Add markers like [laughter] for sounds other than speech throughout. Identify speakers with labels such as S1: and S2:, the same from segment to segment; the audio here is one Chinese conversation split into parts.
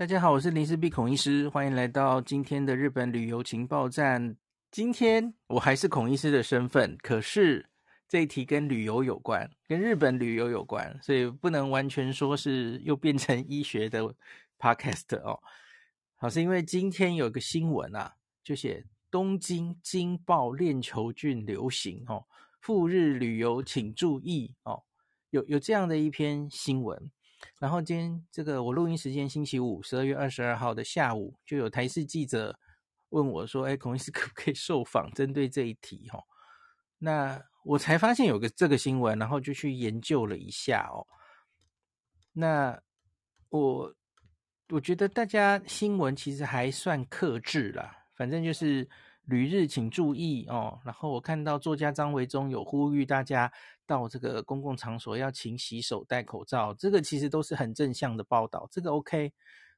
S1: 大家好，我是林氏璧孔医师，欢迎来到今天的日本旅游情报站。今天我还是孔医师的身份，可是这一题跟旅游有关，跟日本旅游有关，所以不能完全说是又变成医学的 podcast 哦。好，是因为今天有个新闻啊，就写东京惊爆链球菌流行哦，赴日旅游请注意哦。有有这样的一篇新闻，然后今天这个我录音时间星期五十二月二十二号的下午，就有台视记者问我说：“哎，孔医师可不可以受访，针对这一题？”哦，那我才发现有个这个新闻，然后就去研究了一下哦。那我我觉得大家新闻其实还算克制啦，反正就是。旅日请注意哦，然后我看到作家张维中有呼吁大家到这个公共场所要勤洗手、戴口罩，这个其实都是很正向的报道，这个 OK。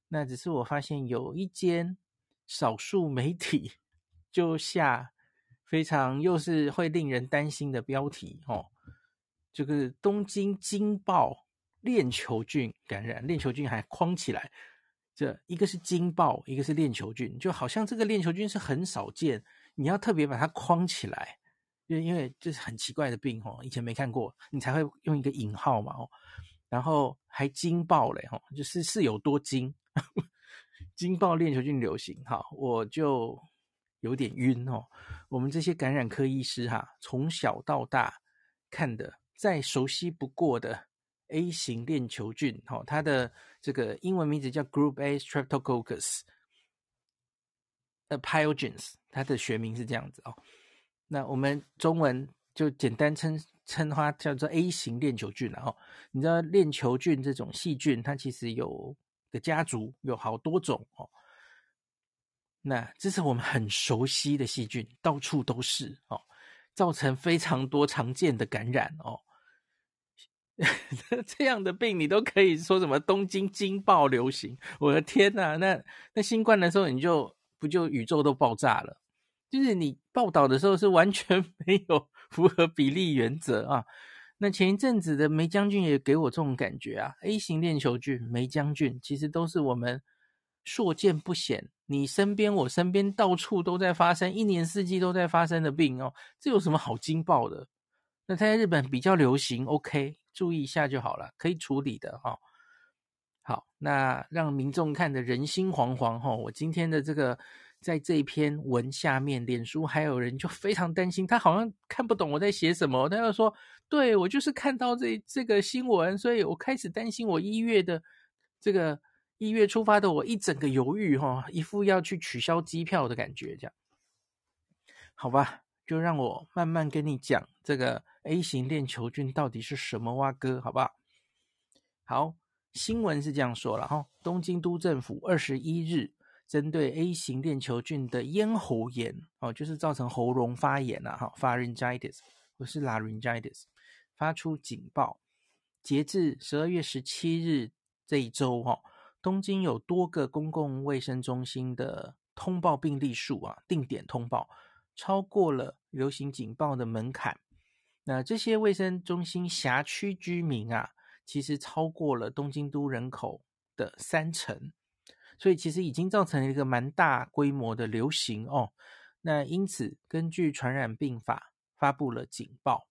S1: 那只是我发现有一间少数媒体就下非常又是会令人担心的标题哦，这个东京惊爆链球菌感染，链球菌还框起来。这一个是惊爆，一个是链球菌，就好像这个链球菌是很少见，你要特别把它框起来，因为因为这是很奇怪的病哦，以前没看过，你才会用一个引号嘛哦，然后还惊爆嘞哦，就是是有多惊，[laughs] 惊爆链球菌流行哈，我就有点晕哦。我们这些感染科医师哈，从小到大看的再熟悉不过的 A 型链球菌，哈，它的。这个英文名字叫 Group A Streptococcus p y o g e n s 它的学名是这样子哦。那我们中文就简单称称它叫做 A 型链球菌了哦。你知道链球菌这种细菌，它其实有个家族，有好多种哦。那这是我们很熟悉的细菌，到处都是哦，造成非常多常见的感染哦。[laughs] 这样的病你都可以说什么东京惊爆流行？我的天呐，那那新冠的时候你就不就宇宙都爆炸了？就是你报道的时候是完全 [laughs] 没有符合比例原则啊。那前一阵子的梅将军也给我这种感觉啊，A 型链球菌、梅将军其实都是我们数见不鲜，你身边我身边到处都在发生，一年四季都在发生的病哦。这有什么好惊爆的？那它在日本比较流行，OK。注意一下就好了，可以处理的哈、哦。好，那让民众看得人心惶惶哈。我今天的这个在这一篇文下面，脸书还有人就非常担心，他好像看不懂我在写什么。他就说：“对，我就是看到这这个新闻，所以我开始担心我一月的这个一月出发的我一整个犹豫哈，一副要去取消机票的感觉，这样好吧？就让我慢慢跟你讲这个。” A 型链球菌到底是什么哇哥？好不好？好，新闻是这样说了哈。东京都政府二十一日针对 A 型链球菌的咽喉炎哦，就是造成喉咙发炎了哈，pharyngitis 不是 laryngitis，发出警报。截至十二月十七日这一周哈，东京有多个公共卫生中心的通报病例数啊，定点通报超过了流行警报的门槛。那这些卫生中心辖区居民啊，其实超过了东京都人口的三成，所以其实已经造成了一个蛮大规模的流行哦。那因此，根据传染病法发布了警报。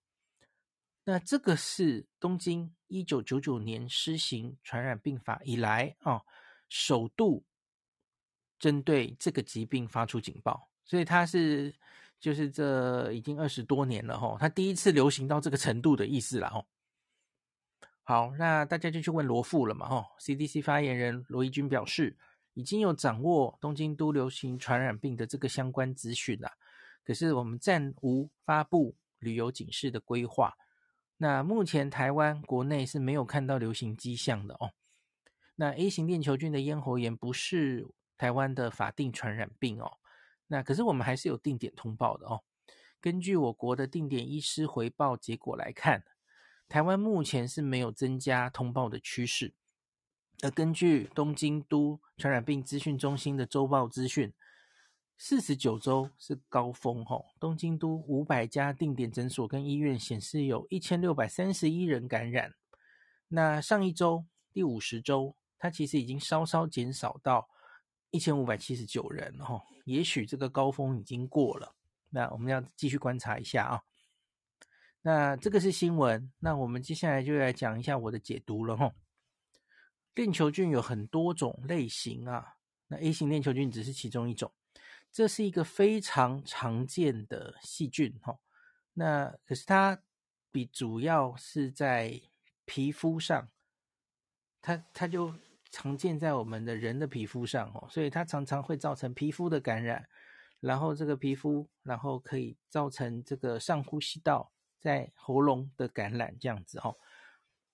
S1: 那这个是东京一九九九年施行传染病法以来哦，首度针对这个疾病发出警报，所以它是。就是这已经二十多年了吼，它第一次流行到这个程度的意思了吼。好，那大家就去问罗富了嘛吼。CDC 发言人罗一军表示，已经有掌握东京都流行传染病的这个相关资讯了，可是我们暂无发布旅游警示的规划。那目前台湾国内是没有看到流行迹象的哦。那 A 型链球菌的咽喉炎不是台湾的法定传染病哦。那可是我们还是有定点通报的哦。根据我国的定点医师回报结果来看，台湾目前是没有增加通报的趋势。而根据东京都传染病资讯中心的周报资讯，四十九周是高峰哦。东京都五百家定点诊所跟医院显示有一千六百三十一人感染。那上一周第五十周，它其实已经稍稍减少到一千五百七十九人哦，也许这个高峰已经过了。那我们要继续观察一下啊。那这个是新闻，那我们接下来就来讲一下我的解读了哈。链球菌有很多种类型啊，那 A 型链球菌只是其中一种。这是一个非常常见的细菌哈。那可是它比主要是在皮肤上，它它就常见在我们的人的皮肤上哦，所以它常常会造成皮肤的感染，然后这个皮肤，然后可以造成这个上呼吸道在喉咙的感染这样子哦。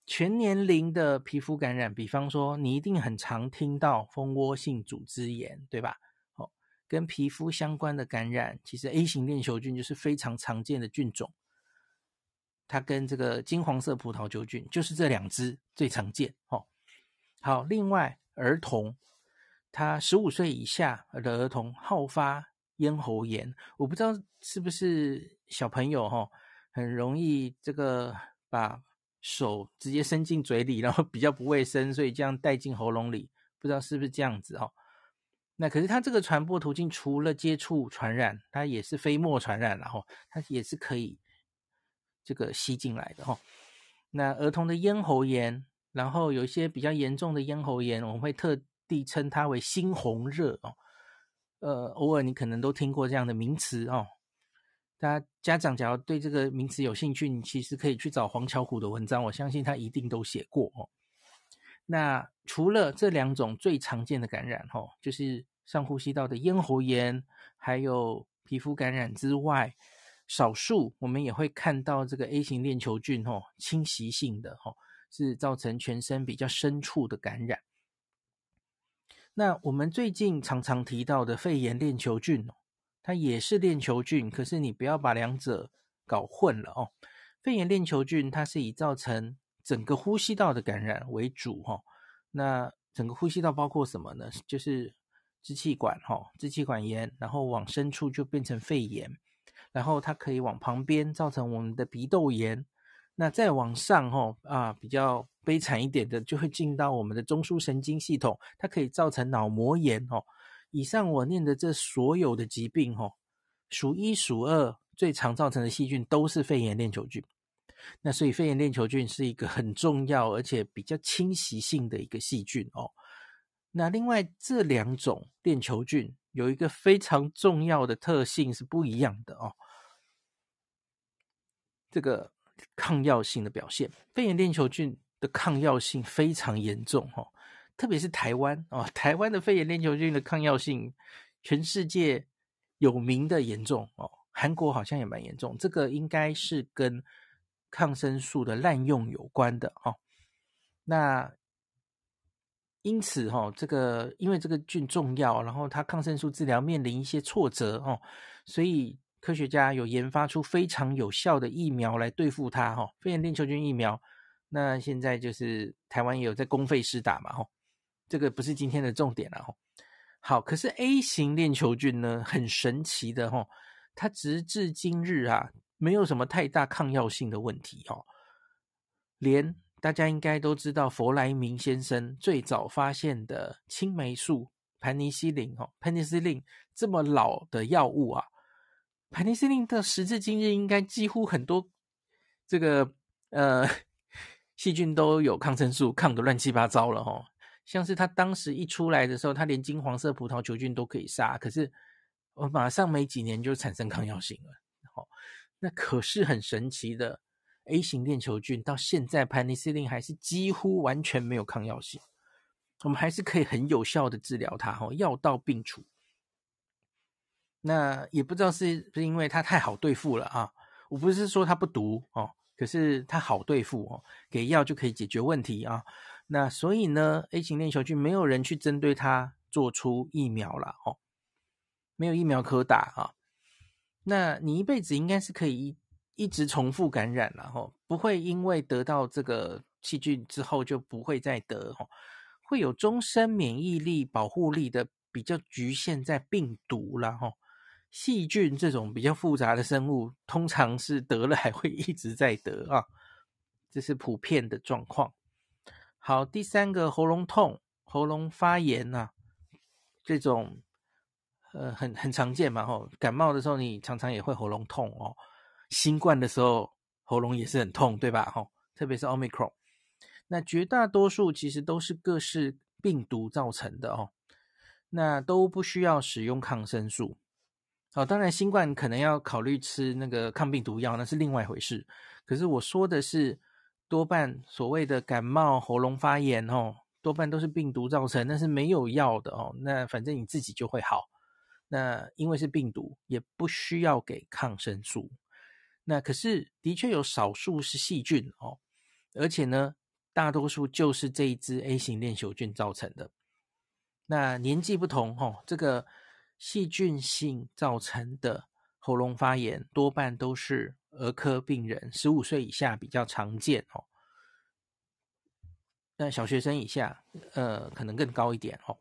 S1: 全年龄的皮肤感染，比方说你一定很常听到蜂窝性组织炎，对吧？哦，跟皮肤相关的感染，其实 A 型链球菌就是非常常见的菌种。它跟这个金黄色葡萄球菌就是这两只最常见哦。好，另外儿童，他十五岁以下的儿童好发咽喉炎，我不知道是不是小朋友哈，很容易这个把手直接伸进嘴里，然后比较不卫生，所以这样带进喉咙里，不知道是不是这样子哈。那可是它这个传播途径除了接触传染，它也是飞沫传染，然后它也是可以。这个吸进来的哈，那儿童的咽喉炎，然后有一些比较严重的咽喉炎，我们会特地称它为猩红热哦。呃，偶尔你可能都听过这样的名词哦。大家家长假如对这个名词有兴趣，你其实可以去找黄巧虎的文章，我相信他一定都写过哦。那除了这两种最常见的感染哦，就是上呼吸道的咽喉炎，还有皮肤感染之外。少数我们也会看到这个 A 型链球菌哦，侵袭性的哦，是造成全身比较深处的感染。那我们最近常常提到的肺炎链球菌，它也是链球菌，可是你不要把两者搞混了哦。肺炎链球菌它是以造成整个呼吸道的感染为主哈。那整个呼吸道包括什么呢？就是支气管哈，支气管炎，然后往深处就变成肺炎。然后它可以往旁边造成我们的鼻窦炎，那再往上吼啊，比较悲惨一点的就会进到我们的中枢神经系统，它可以造成脑膜炎哦。以上我念的这所有的疾病吼，数一数二最常造成的细菌都是肺炎链球菌。那所以肺炎链球菌是一个很重要而且比较侵袭性的一个细菌哦。那另外这两种链球菌。有一个非常重要的特性是不一样的哦，这个抗药性的表现，肺炎链球菌的抗药性非常严重哦，特别是台湾哦，台湾的肺炎链球菌的抗药性，全世界有名的严重哦，韩国好像也蛮严重，这个应该是跟抗生素的滥用有关的哦，那。因此，哈，这个因为这个菌重要，然后它抗生素治疗面临一些挫折，哦，所以科学家有研发出非常有效的疫苗来对付它，哈，肺炎链球菌疫苗。那现在就是台湾也有在公费施打嘛，哈，这个不是今天的重点了，哈。好，可是 A 型链球菌呢，很神奇的，哈，它直至今日啊，没有什么太大抗药性的问题，哦，连。大家应该都知道，弗莱明先生最早发现的青霉素盘尼西林哦，盘尼西林这么老的药物啊，盘尼西林的时至今日，应该几乎很多这个呃 [laughs] 细菌都有抗生素抗的乱七八糟了哈。像是他当时一出来的时候，他连金黄色葡萄球菌都可以杀，可是我马上没几年就产生抗药性了。好，那可是很神奇的。A 型链球菌到现在，盘尼西林还是几乎完全没有抗药性，我们还是可以很有效的治疗它，哈，药到病除。那也不知道是不是因为它太好对付了啊？我不是说它不毒哦，可是它好对付哦，给药就可以解决问题啊。那所以呢，A 型链球菌没有人去针对它做出疫苗了哦，没有疫苗可打啊。那你一辈子应该是可以。一一直重复感染，然后不会因为得到这个细菌之后就不会再得哦，会有终身免疫力保护力的，比较局限在病毒啦，哈，细菌这种比较复杂的生物，通常是得了还会一直在得啊，这是普遍的状况。好，第三个喉咙痛喉咙发炎呐、啊，这种呃很很常见嘛吼。感冒的时候你常常也会喉咙痛哦，新冠的时候喉咙也是很痛，对吧？吼，特别是 Omicron，那绝大多数其实都是各式病毒造成的哦，那都不需要使用抗生素。好，当然新冠可能要考虑吃那个抗病毒药，那是另外一回事。可是我说的是，多半所谓的感冒、喉咙发炎哦，多半都是病毒造成，那是没有药的哦。那反正你自己就会好。那因为是病毒，也不需要给抗生素。那可是的确有少数是细菌哦，而且呢，大多数就是这一支 A 型链球菌造成的。那年纪不同哦，这个。细菌性造成的喉咙发炎，多半都是儿科病人，十五岁以下比较常见哦。那小学生以下，呃，可能更高一点哦。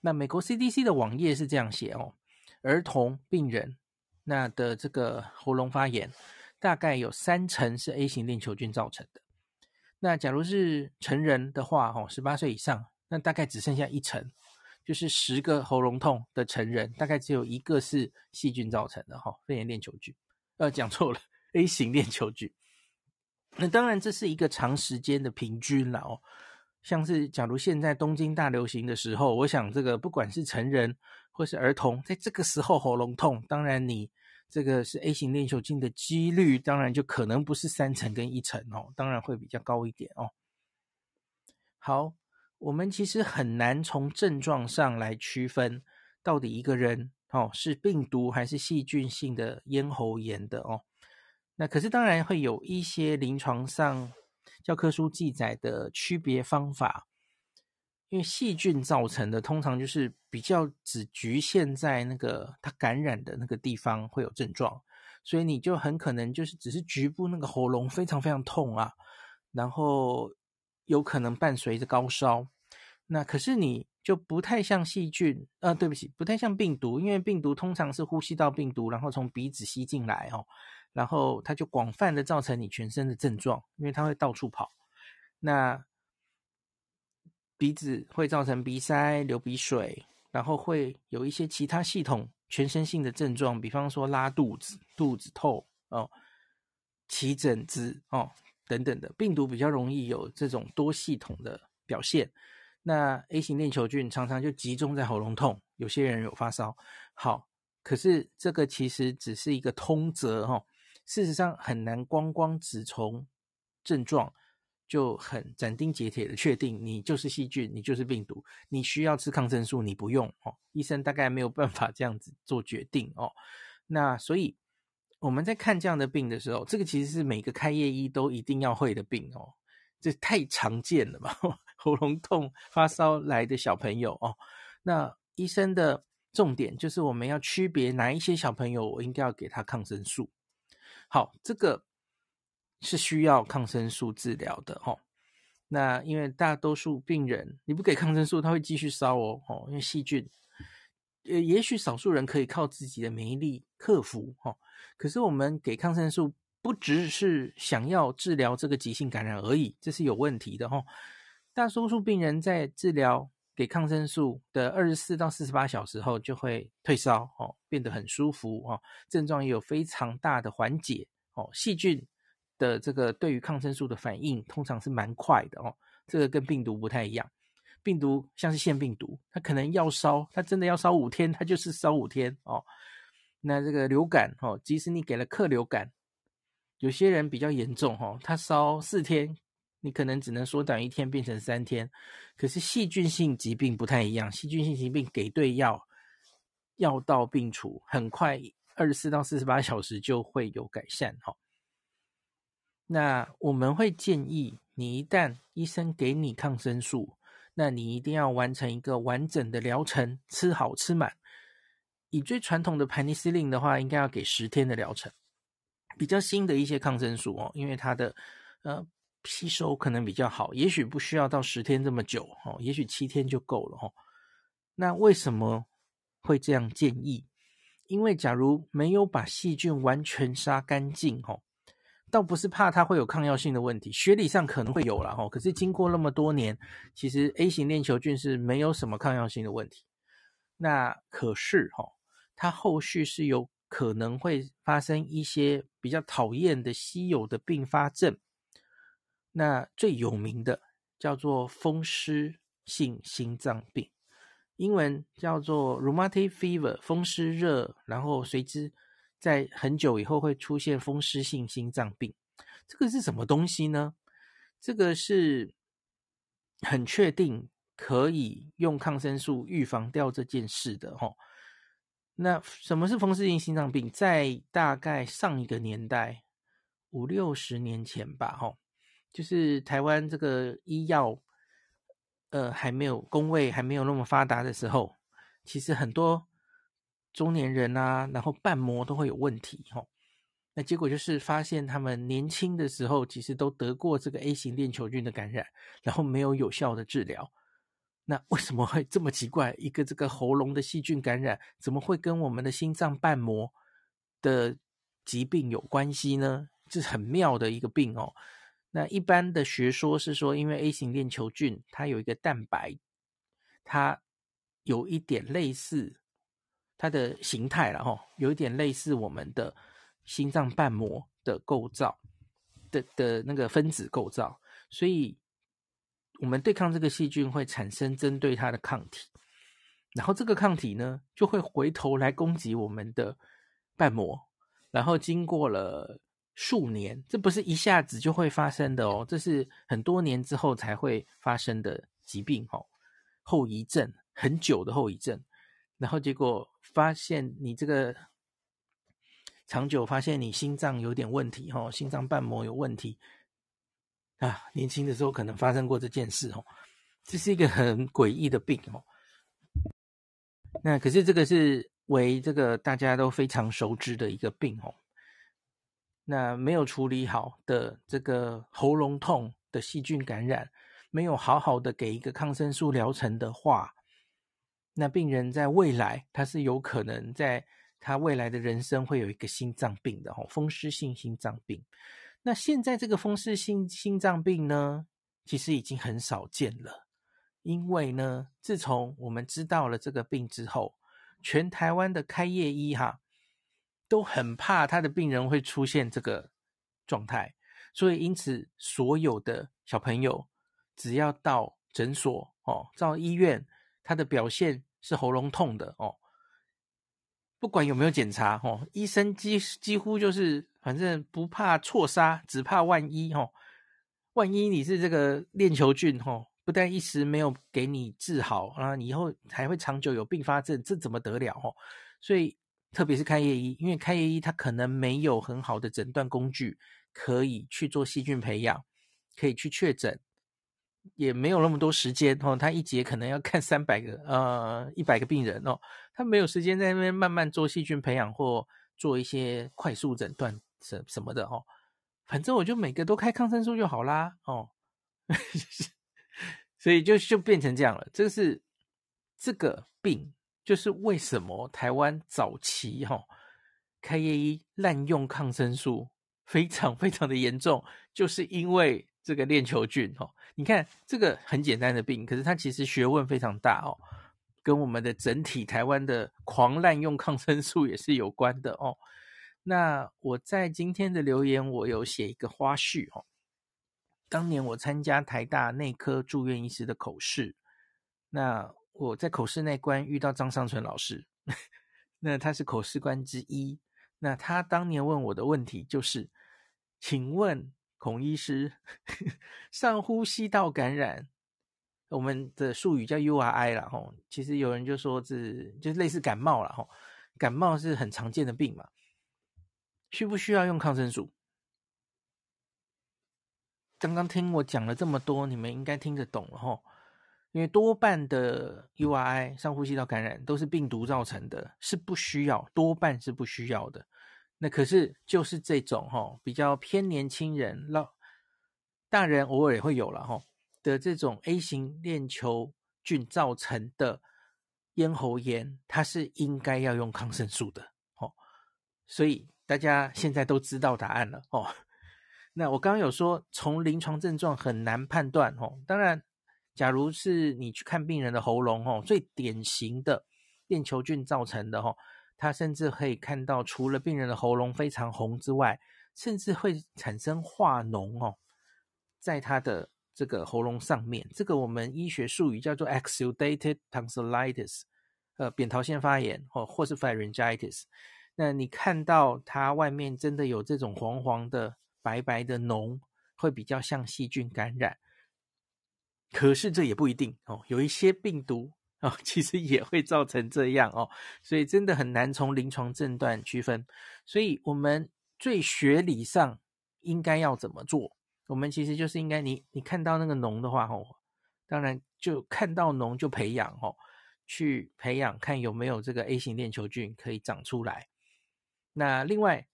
S1: 那美国 CDC 的网页是这样写哦：儿童病人那的这个喉咙发炎，大概有三成是 A 型链球菌造成的。那假如是成人的话，哦，十八岁以上，那大概只剩下一成。就是十个喉咙痛的成人，大概只有一个是细菌造成的哈，肺炎链球菌。呃，讲错了，A 型链球菌。那当然这是一个长时间的平均了哦。像是假如现在东京大流行的时候，我想这个不管是成人或是儿童，在这个时候喉咙痛，当然你这个是 A 型链球菌的几率，当然就可能不是三成跟一成哦，当然会比较高一点哦。好。我们其实很难从症状上来区分，到底一个人哦是病毒还是细菌性的咽喉炎的哦。那可是当然会有一些临床上教科书记载的区别方法，因为细菌造成的通常就是比较只局限在那个它感染的那个地方会有症状，所以你就很可能就是只是局部那个喉咙非常非常痛啊，然后。有可能伴随着高烧，那可是你就不太像细菌，呃，对不起，不太像病毒，因为病毒通常是呼吸道病毒，然后从鼻子吸进来哦，然后它就广泛的造成你全身的症状，因为它会到处跑。那鼻子会造成鼻塞、流鼻水，然后会有一些其他系统全身性的症状，比方说拉肚子、肚子痛哦、起疹子哦。等等的病毒比较容易有这种多系统的表现，那 A 型链球菌常常就集中在喉咙痛，有些人有发烧。好，可是这个其实只是一个通则哈，事实上很难光光只从症状就很斩钉截铁的确定你就是细菌，你就是病毒，你需要吃抗生素，你不用哦，医生大概没有办法这样子做决定哦。那所以。我们在看这样的病的时候，这个其实是每个开业医都一定要会的病哦，这太常见了嘛，[laughs] 喉咙痛、发烧来的小朋友哦，那医生的重点就是我们要区别哪一些小朋友我应该要给他抗生素。好，这个是需要抗生素治疗的哦。那因为大多数病人你不给抗生素，他会继续烧哦，哦，因为细菌，呃，也许少数人可以靠自己的免疫力克服哦。可是我们给抗生素不只是想要治疗这个急性感染而已，这是有问题的哦。大多数病人在治疗给抗生素的二十四到四十八小时后就会退烧哦，变得很舒服哦，症状也有非常大的缓解哦。细菌的这个对于抗生素的反应通常是蛮快的哦，这个跟病毒不太一样。病毒像是腺病毒，它可能要烧，它真的要烧五天，它就是烧五天哦。那这个流感哦，即使你给了克流感，有些人比较严重哦，他烧四天，你可能只能缩短一天变成三天。可是细菌性疾病不太一样，细菌性疾病给对药，药到病除，很快二十四到四十八小时就会有改善哈。那我们会建议你，一旦医生给你抗生素，那你一定要完成一个完整的疗程，吃好吃满。以最传统的盘尼西林的话，应该要给十天的疗程。比较新的一些抗生素哦，因为它的呃吸收可能比较好，也许不需要到十天这么久哦，也许七天就够了哦。那为什么会这样建议？因为假如没有把细菌完全杀干净哦，倒不是怕它会有抗药性的问题，学理上可能会有啦哦。可是经过那么多年，其实 A 型链球菌是没有什么抗药性的问题。那可是吼，它后续是有可能会发生一些比较讨厌的稀有的并发症。那最有名的叫做风湿性心脏病，英文叫做 rheumatic fever，风湿热，然后随之。在很久以后会出现风湿性心脏病，这个是什么东西呢？这个是很确定可以用抗生素预防掉这件事的齁。那什么是风湿性心脏病？在大概上一个年代，五六十年前吧，齁，就是台湾这个医药，呃，还没有工位还没有那么发达的时候，其实很多。中年人啊，然后瓣膜都会有问题哈、那结果就是发现他们年轻的时候其实都得过这个 A 型链球菌的感染，然后没有有效的治疗。那为什么会这么奇怪？一个这个喉咙的细菌感染，怎么会跟我们的心脏瓣膜的疾病有关系呢？这是很妙的一个病哦。那一般的学说是说，因为 A 型链球菌它有一个蛋白，它有一点类似。它的形态了哈，有一点类似我们的心脏瓣膜的构造的的那个分子构造，所以我们对抗这个细菌会产生针对它的抗体，然后这个抗体呢就会回头来攻击我们的瓣膜，然后经过了数年，这不是一下子就会发生的哦，这是很多年之后才会发生的疾病哦，后遗症，很久的后遗症。然后结果发现你这个长久发现你心脏有点问题哈，心脏瓣膜有问题啊，年轻的时候可能发生过这件事哦，这是一个很诡异的病哦。那可是这个是为这个大家都非常熟知的一个病哦。那没有处理好的这个喉咙痛的细菌感染，没有好好的给一个抗生素疗程的话。那病人在未来，他是有可能在他未来的人生会有一个心脏病的哦，风湿性心脏病。那现在这个风湿性心脏病呢，其实已经很少见了，因为呢，自从我们知道了这个病之后，全台湾的开业医哈都很怕他的病人会出现这个状态，所以因此所有的小朋友只要到诊所哦，到医院，他的表现。是喉咙痛的哦，不管有没有检查哦，医生几几乎就是反正不怕错杀，只怕万一哦。万一你是这个链球菌哦，不但一时没有给你治好啊，你以后还会长久有并发症，这怎么得了哦？所以特别是开业医，因为开业医他可能没有很好的诊断工具，可以去做细菌培养，可以去确诊。也没有那么多时间哦，他一节可能要看三百个呃一百个病人哦，他没有时间在那边慢慢做细菌培养或做一些快速诊断什什么的哦，反正我就每个都开抗生素就好啦哦，[laughs] 所以就就变成这样了。这是这个病，就是为什么台湾早期哈、哦、开业医滥用抗生素非常非常的严重，就是因为。这个链球菌哦，你看这个很简单的病，可是它其实学问非常大哦，跟我们的整体台湾的狂滥用抗生素也是有关的哦。那我在今天的留言，我有写一个花絮哦。当年我参加台大内科住院医师的口试，那我在口试那关遇到张尚存老师，那他是口试官之一，那他当年问我的问题就是，请问。孔医师，上呼吸道感染，我们的术语叫 URI 啦，吼，其实有人就说是就是类似感冒了，吼，感冒是很常见的病嘛，需不需要用抗生素？刚刚听我讲了这么多，你们应该听得懂了，吼，因为多半的 URI 上呼吸道感染都是病毒造成的，是不需要，多半是不需要的。那可是就是这种哈，比较偏年轻人，老大人偶尔也会有了哈的这种 A 型链球菌造成的咽喉炎，它是应该要用抗生素的哦。所以大家现在都知道答案了哦。[laughs] 那我刚刚有说，从临床症状很难判断哦。当然，假如是你去看病人的喉咙哦，最典型的链球菌造成的哦，他甚至可以看到，除了病人的喉咙非常红之外，甚至会产生化脓哦，在他的这个喉咙上面，这个我们医学术语叫做 exudated tonsillitis，呃，扁桃腺发炎或或是 pharyngitis。那你看到它外面真的有这种黄黄的、白白的脓，会比较像细菌感染。可是这也不一定哦，有一些病毒哦，其实也会造成这样哦，所以真的很难从临床诊断区分。所以我们最学理上应该要怎么做？我们其实就是应该你你看到那个脓的话哦，当然就看到脓就培养哦，去培养看有没有这个 A 型链球菌可以长出来。那另外，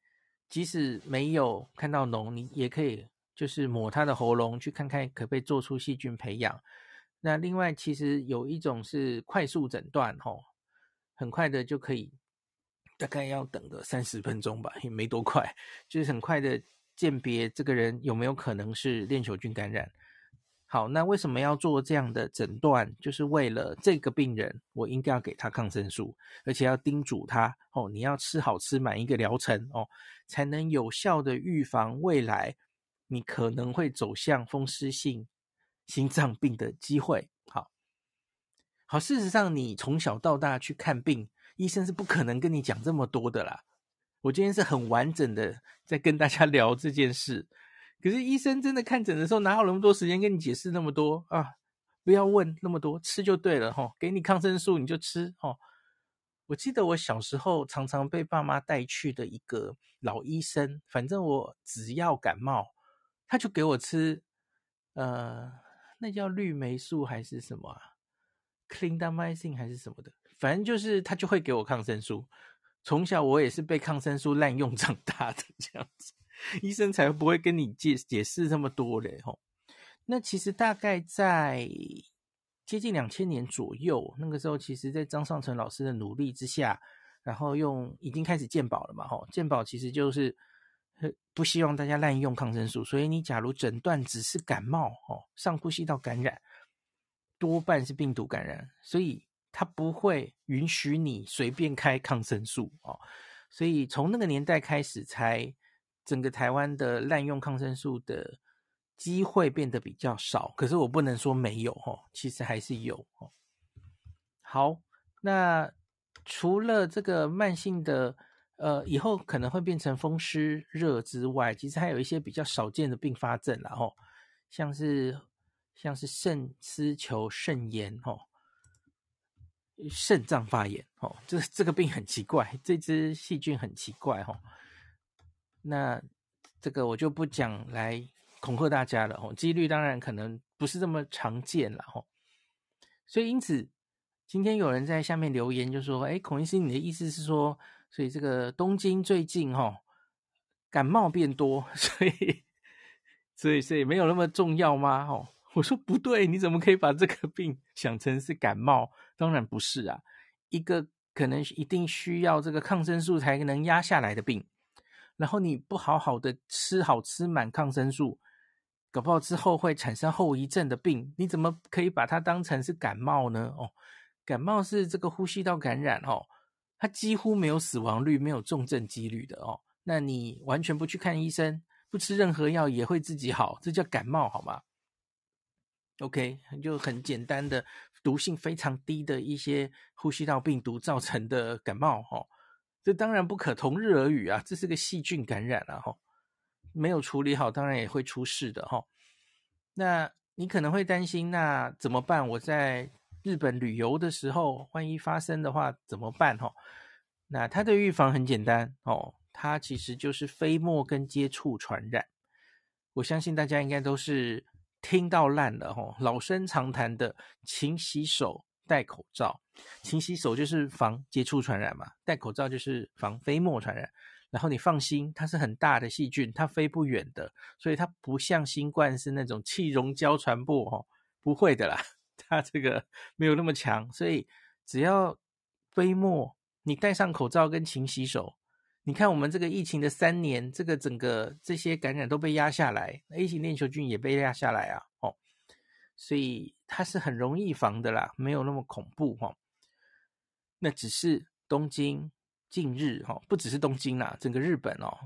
S1: 即使没有看到脓，你也可以就是抹他的喉咙，去看看可不可以做出细菌培养。那另外，其实有一种是快速诊断，吼，很快的就可以，大概要等个三十分钟吧，也没多快，就是很快的鉴别这个人有没有可能是链球菌感染。好，那为什么要做这样的诊断？就是为了这个病人，我应该要给他抗生素，而且要叮嘱他哦，你要吃好吃满一个疗程哦，才能有效的预防未来你可能会走向风湿性心脏病的机会。好，好，事实上你从小到大去看病，医生是不可能跟你讲这么多的啦。我今天是很完整的在跟大家 [laughs] 聊这件事。可是医生真的看诊的时候，哪有那么多时间跟你解释那么多啊？不要问那么多，吃就对了哈。给你抗生素你就吃哈。我记得我小时候常常被爸妈带去的一个老医生，反正我只要感冒，他就给我吃，呃，那叫绿霉素还是什么啊？Clindamycin 还是什么的，反正就是他就会给我抗生素。从小我也是被抗生素滥用长大的这样子。医生才不会跟你解解释这么多嘞吼。那其实大概在接近两千年左右，那个时候，其实在张尚成老师的努力之下，然后用已经开始健保了嘛吼。健保其实就是不希望大家滥用抗生素，所以你假如诊断只是感冒哦，上呼吸道感染，多半是病毒感染，所以他不会允许你随便开抗生素哦。所以从那个年代开始才。整个台湾的滥用抗生素的机会变得比较少，可是我不能说没有哦，其实还是有哦。好，那除了这个慢性的，呃，以后可能会变成风湿热之外，其实还有一些比较少见的并发症啦吼，像是像是肾丝球肾炎吼，肾脏发炎哦，这这个病很奇怪，这只细菌很奇怪吼。那这个我就不讲来恐吓大家了哦，几率当然可能不是这么常见了哦。所以因此，今天有人在下面留言就说：“哎，孔医师，你的意思是说，所以这个东京最近哈感冒变多，[laughs] 所以所以所以没有那么重要吗？”哦，我说不对，你怎么可以把这个病 [laughs] 想成是感冒？当然不是啊，一个可能一定需要这个抗生素才能压下来的病。然后你不好好的吃好吃满抗生素，搞不好之后会产生后遗症的病，你怎么可以把它当成是感冒呢？哦，感冒是这个呼吸道感染哦，它几乎没有死亡率，没有重症几率的哦。那你完全不去看医生，不吃任何药也会自己好，这叫感冒好吗？OK，就很简单的毒性非常低的一些呼吸道病毒造成的感冒哦。这当然不可同日而语啊！这是个细菌感染啊，哈，没有处理好，当然也会出事的，哈。那你可能会担心，那怎么办？我在日本旅游的时候，万一发生的话怎么办？哈，那它的预防很简单哦，它其实就是飞沫跟接触传染。我相信大家应该都是听到烂了，哈，老生常谈的，勤洗手。戴口罩，勤洗手就是防接触传染嘛。戴口罩就是防飞沫传染。然后你放心，它是很大的细菌，它飞不远的，所以它不像新冠是那种气溶胶传播哦，不会的啦。它这个没有那么强，所以只要飞沫，你戴上口罩跟勤洗手，你看我们这个疫情的三年，这个整个这些感染都被压下来，A 型链球菌也被压下来啊，哦，所以它是很容易防的啦，没有那么恐怖哈、哦。那只是东京近日哈、哦，不只是东京啦，整个日本哦，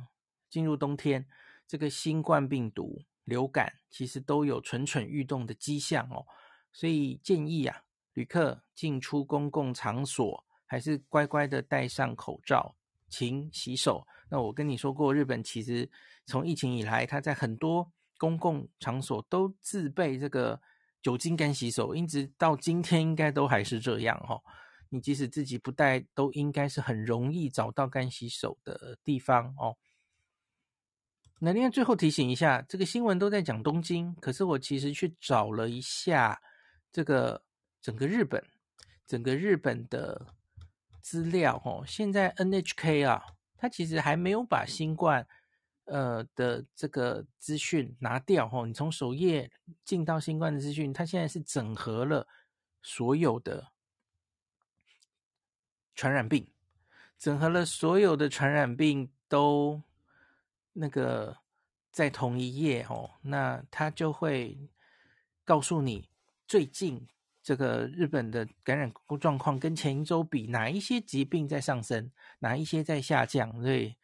S1: 进入冬天，这个新冠病毒流感其实都有蠢蠢欲动的迹象哦，所以建议啊，旅客进出公共场所还是乖乖的戴上口罩。勤洗手。那我跟你说过，日本其实从疫情以来，它在很多公共场所都自备这个酒精干洗手，一直到今天应该都还是这样哈。你即使自己不带，都应该是很容易找到干洗手的地方哦。那另外最后提醒一下，这个新闻都在讲东京，可是我其实去找了一下这个整个日本，整个日本的。资料哦，现在 NHK 啊，它其实还没有把新冠呃的这个资讯拿掉哦。你从首页进到新冠的资讯，它现在是整合了所有的传染病，整合了所有的传染病都那个在同一页哦，那它就会告诉你最近。这个日本的感染状况跟前一周比，哪一些疾病在上升，哪一些在下降？所以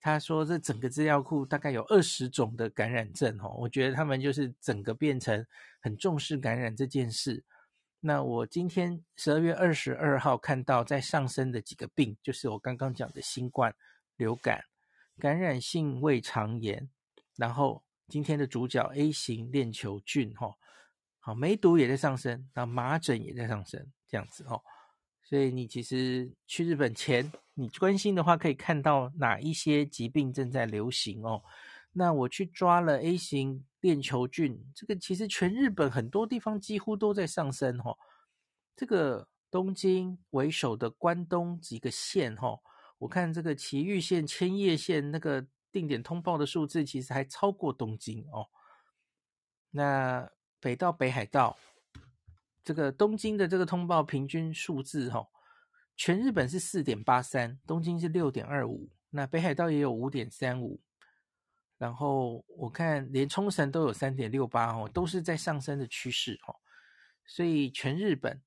S1: 他说，这整个资料库大概有二十种的感染症哦。我觉得他们就是整个变成很重视感染这件事。那我今天十二月二十二号看到在上升的几个病，就是我刚刚讲的新冠、流感、感染性胃肠炎，然后今天的主角 A 型链球菌哈。好，梅毒也在上升，那麻疹也在上升，这样子哦。所以你其实去日本前，你关心的话，可以看到哪一些疾病正在流行哦。那我去抓了 A 型链球菌，这个其实全日本很多地方几乎都在上升哦。这个东京为首的关东几个县哦，我看这个埼玉县、千叶县那个定点通报的数字，其实还超过东京哦。那北到北海道，这个东京的这个通报平均数字哈，全日本是四点八三，东京是六点二五，那北海道也有五点三五，然后我看连冲绳都有三点六八哦，都是在上升的趋势哈，所以全日本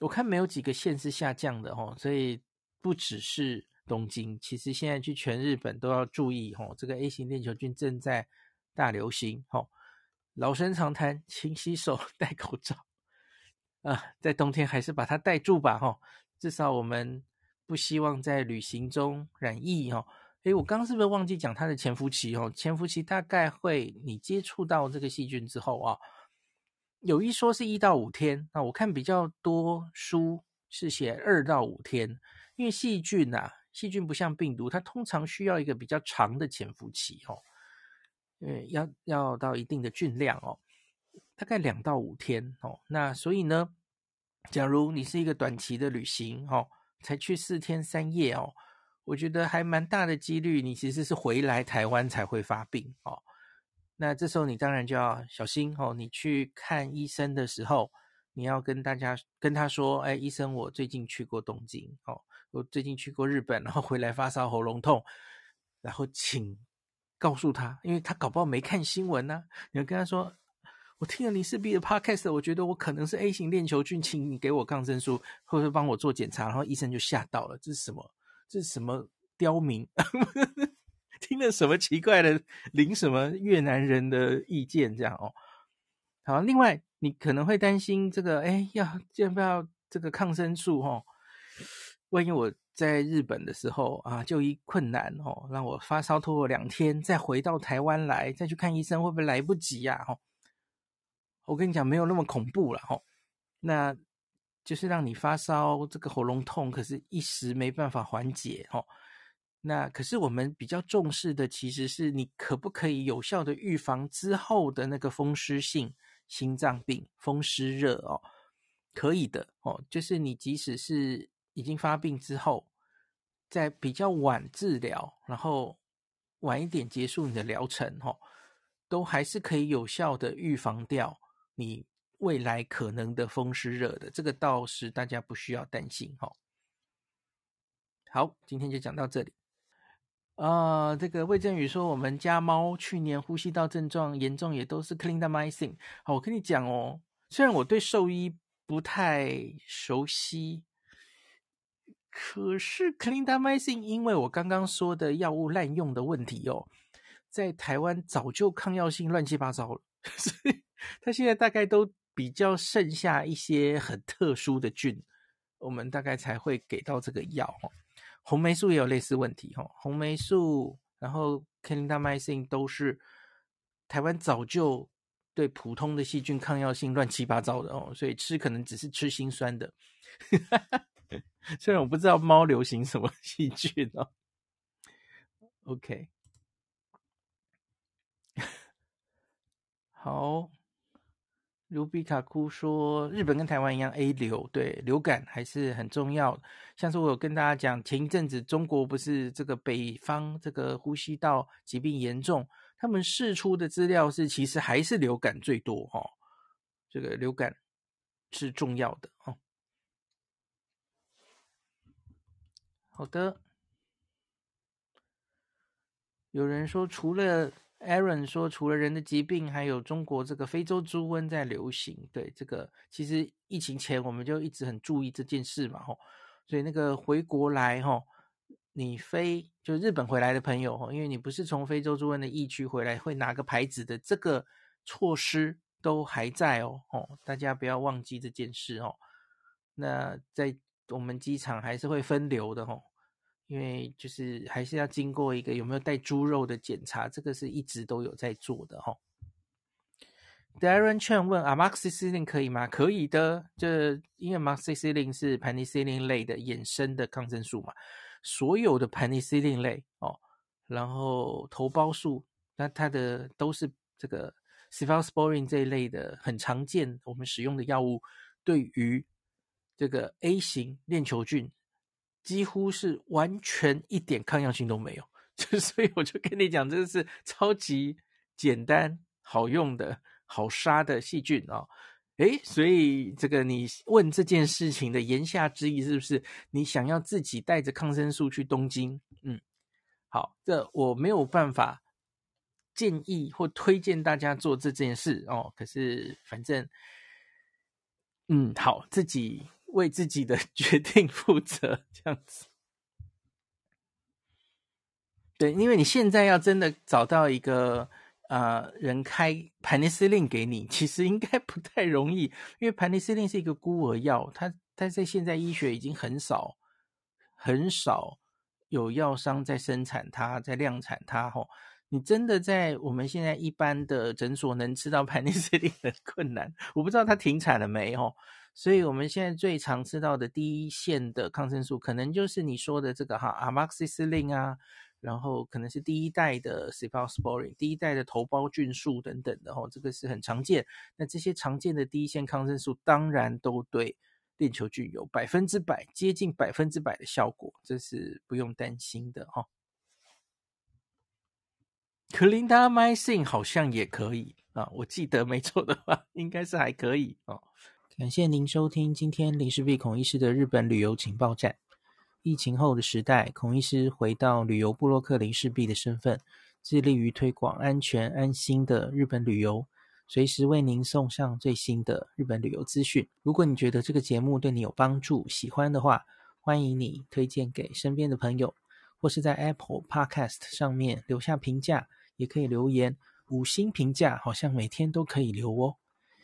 S1: 我看没有几个县是下降的哈，所以不只是东京，其实现在去全日本都要注意哦，这个 A 型链球菌正在大流行哈。老生常谈，勤洗手，戴口罩啊，在冬天还是把它戴住吧，哈，至少我们不希望在旅行中染疫，哈。诶，我刚是不是忘记讲它的潜伏期？哦，潜伏期大概会你接触到这个细菌之后啊，有一说是一到五天，那我看比较多书是写二到五天，因为细菌呐，细菌不像病毒，它通常需要一个比较长的潜伏期，哦哈。呃，要要到一定的菌量哦，大概两到五天哦。那所以呢，假如你是一个短期的旅行哦，才去四天三夜哦，我觉得还蛮大的几率，你其实是回来台湾才会发病哦。那这时候你当然就要小心哦。你去看医生的时候，你要跟大家跟他说，哎，医生，我最近去过东京哦，我最近去过日本，然后回来发烧、喉咙痛，然后请。告诉他，因为他搞不好没看新闻呢、你要跟他说，我听了林氏璧的 podcast，我觉得我可能是 A 型链球菌，请你给我抗生素，或者帮我做检查。然后医生就吓到了，这是什么？这是什么刁民？[laughs] 听了什么奇怪的领什么越南人的意见？这样哦。好，另外你可能会担心这个，哎，要要不要这个抗生素？哦，万一我。在日本的时候啊，就医困难哦，让我发烧拖了两天，再回到台湾来，再去看医生，会不会来不及呀？哦，我跟你讲，没有那么恐怖了哦。那就是让你发烧，这个喉咙痛，可是一时没办法缓解哦。那可是我们比较重视的，其实是你可不可以有效的预防之后的那个风湿性心脏病、风湿热哦？可以的哦，就是你即使是。已经发病之后，在比较晚治疗，然后晚一点结束你的疗程，哈，都还是可以有效的预防掉你未来可能的风湿热的，这个倒是大家不需要担心，哈。好，今天就讲到这里。啊、呃，这个魏振宇说，我们家猫去年呼吸道症状严重，也都是 clindamycin。好，我跟你讲哦，虽然我对兽医不太熟悉，可是 clindamycin，因为我刚刚说的药物滥用的问题哦，在台湾早就抗药性乱七八糟了，[laughs] 所以它现在大概都比较剩下一些很特殊的菌，我们大概才会给到这个药哦。红霉素也有类似问题哈，红霉素，然后 clindamycin 都是台湾早就对普通的细菌抗药性乱七八糟的哦，所以吃可能只是吃心酸的。哈哈哈 [laughs] 虽然我不知道猫流行什么细菌哦。OK，[laughs] 好。卢比卡库说：“日本跟台湾一样，A 流对流感还是很重要。像是我有跟大家讲，前一阵子中国不是这个北方这个呼吸道疾病严重，他们释出的资料是其实还是流感最多、哦。这个流感是重要的、哦。好的，有人说除了。” Aaron 说：“除了人的疾病，还有中国这个非洲猪瘟在流行。对这个，其实疫情前我们就一直很注意这件事嘛，吼。所以那个回国来，吼，你飞就日本回来的朋友，吼，因为你不是从非洲猪瘟的疫区回来，会拿个牌子的，这个措施都还在哦，吼，大家不要忘记这件事哦。那在我们机场还是会分流的，吼。”因为就是还是要经过一个有没有带猪肉的检查，这个是一直都有在做的哈。Darren Chen 问：Amoxicillin 可以吗？可以的，这因为 Amoxicillin 是 Penicillin 类的衍生的抗生素嘛，所有的 Penicillin 类哦，然后头孢素，那它的都是这个 c e p h a l s p o r i n 这一类的很常见我们使用的药物，对于这个 A 型链球菌。几乎是完全一点抗药性都没有，就 [laughs] 所以我就跟你讲，这个是超级简单、好用的、好杀的细菌哦。诶，所以这个你问这件事情的言下之意是不是你想要自己带着抗生素去东京？嗯，好，这我没有办法建议或推荐大家做这件事哦。可是反正，嗯，好，自己。为自己的 [laughs] 决定负责，这样子。对，因为你现在要真的找到一个呃人开盘尼西林给你，其实应该不太容易，因为盘尼西林是一个孤儿药，它它在现在医学已经很少很少有药商在生产它，在量产它。吼，你真的在我们现在一般的诊所能吃到盘尼西林很困难，我不知道它停产了没？吼。所以我们现在最常吃到的第一线的抗生素，可能就是你说的这个哈，Amoxicillin 啊，然后可能是第一代的 c e p h a l s p o r i n 第一代的头孢菌素等等的哈，这个是很常见。那这些常见的第一线抗生素，当然都对链球菌有百分之百、接近百分之百的效果，这是不用担心的哈。Clindamycin 好像也可以啊，我记得没错的话，应该是还可以哦。感谢您收听今天林氏璧孔医师的日本旅游情报站。疫情后的时代，孔医师回到旅游部落客林氏璧的身份，致力于推广安全安心的日本旅游，随时为您送上最新的日本旅游资讯。如果你觉得这个节目对你有帮助，喜欢的话，欢迎你推荐给身边的朋友，或是在 Apple Podcast 上面留下评价，也可以留言五星评价，好像每天都可以留哦。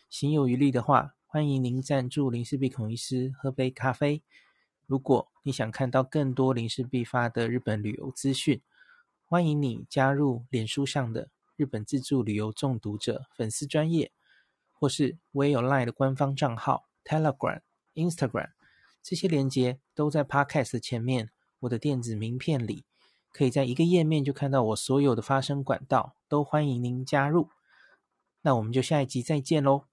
S1: 行有余力的话，欢迎您赞助林氏璧孔医师喝杯咖啡。如果你想看到更多林氏璧发的日本旅游资讯，欢迎你加入脸书上的日本自助旅游中毒者粉丝专业，或是我也有 LINE 的官方账号 Telegram、Instagram，这些连接都在 Podcast 前面，我的电子名片里，可以在一个页面就看到我所有的发声管道，都欢迎您加入。那我们就下一集再见喽。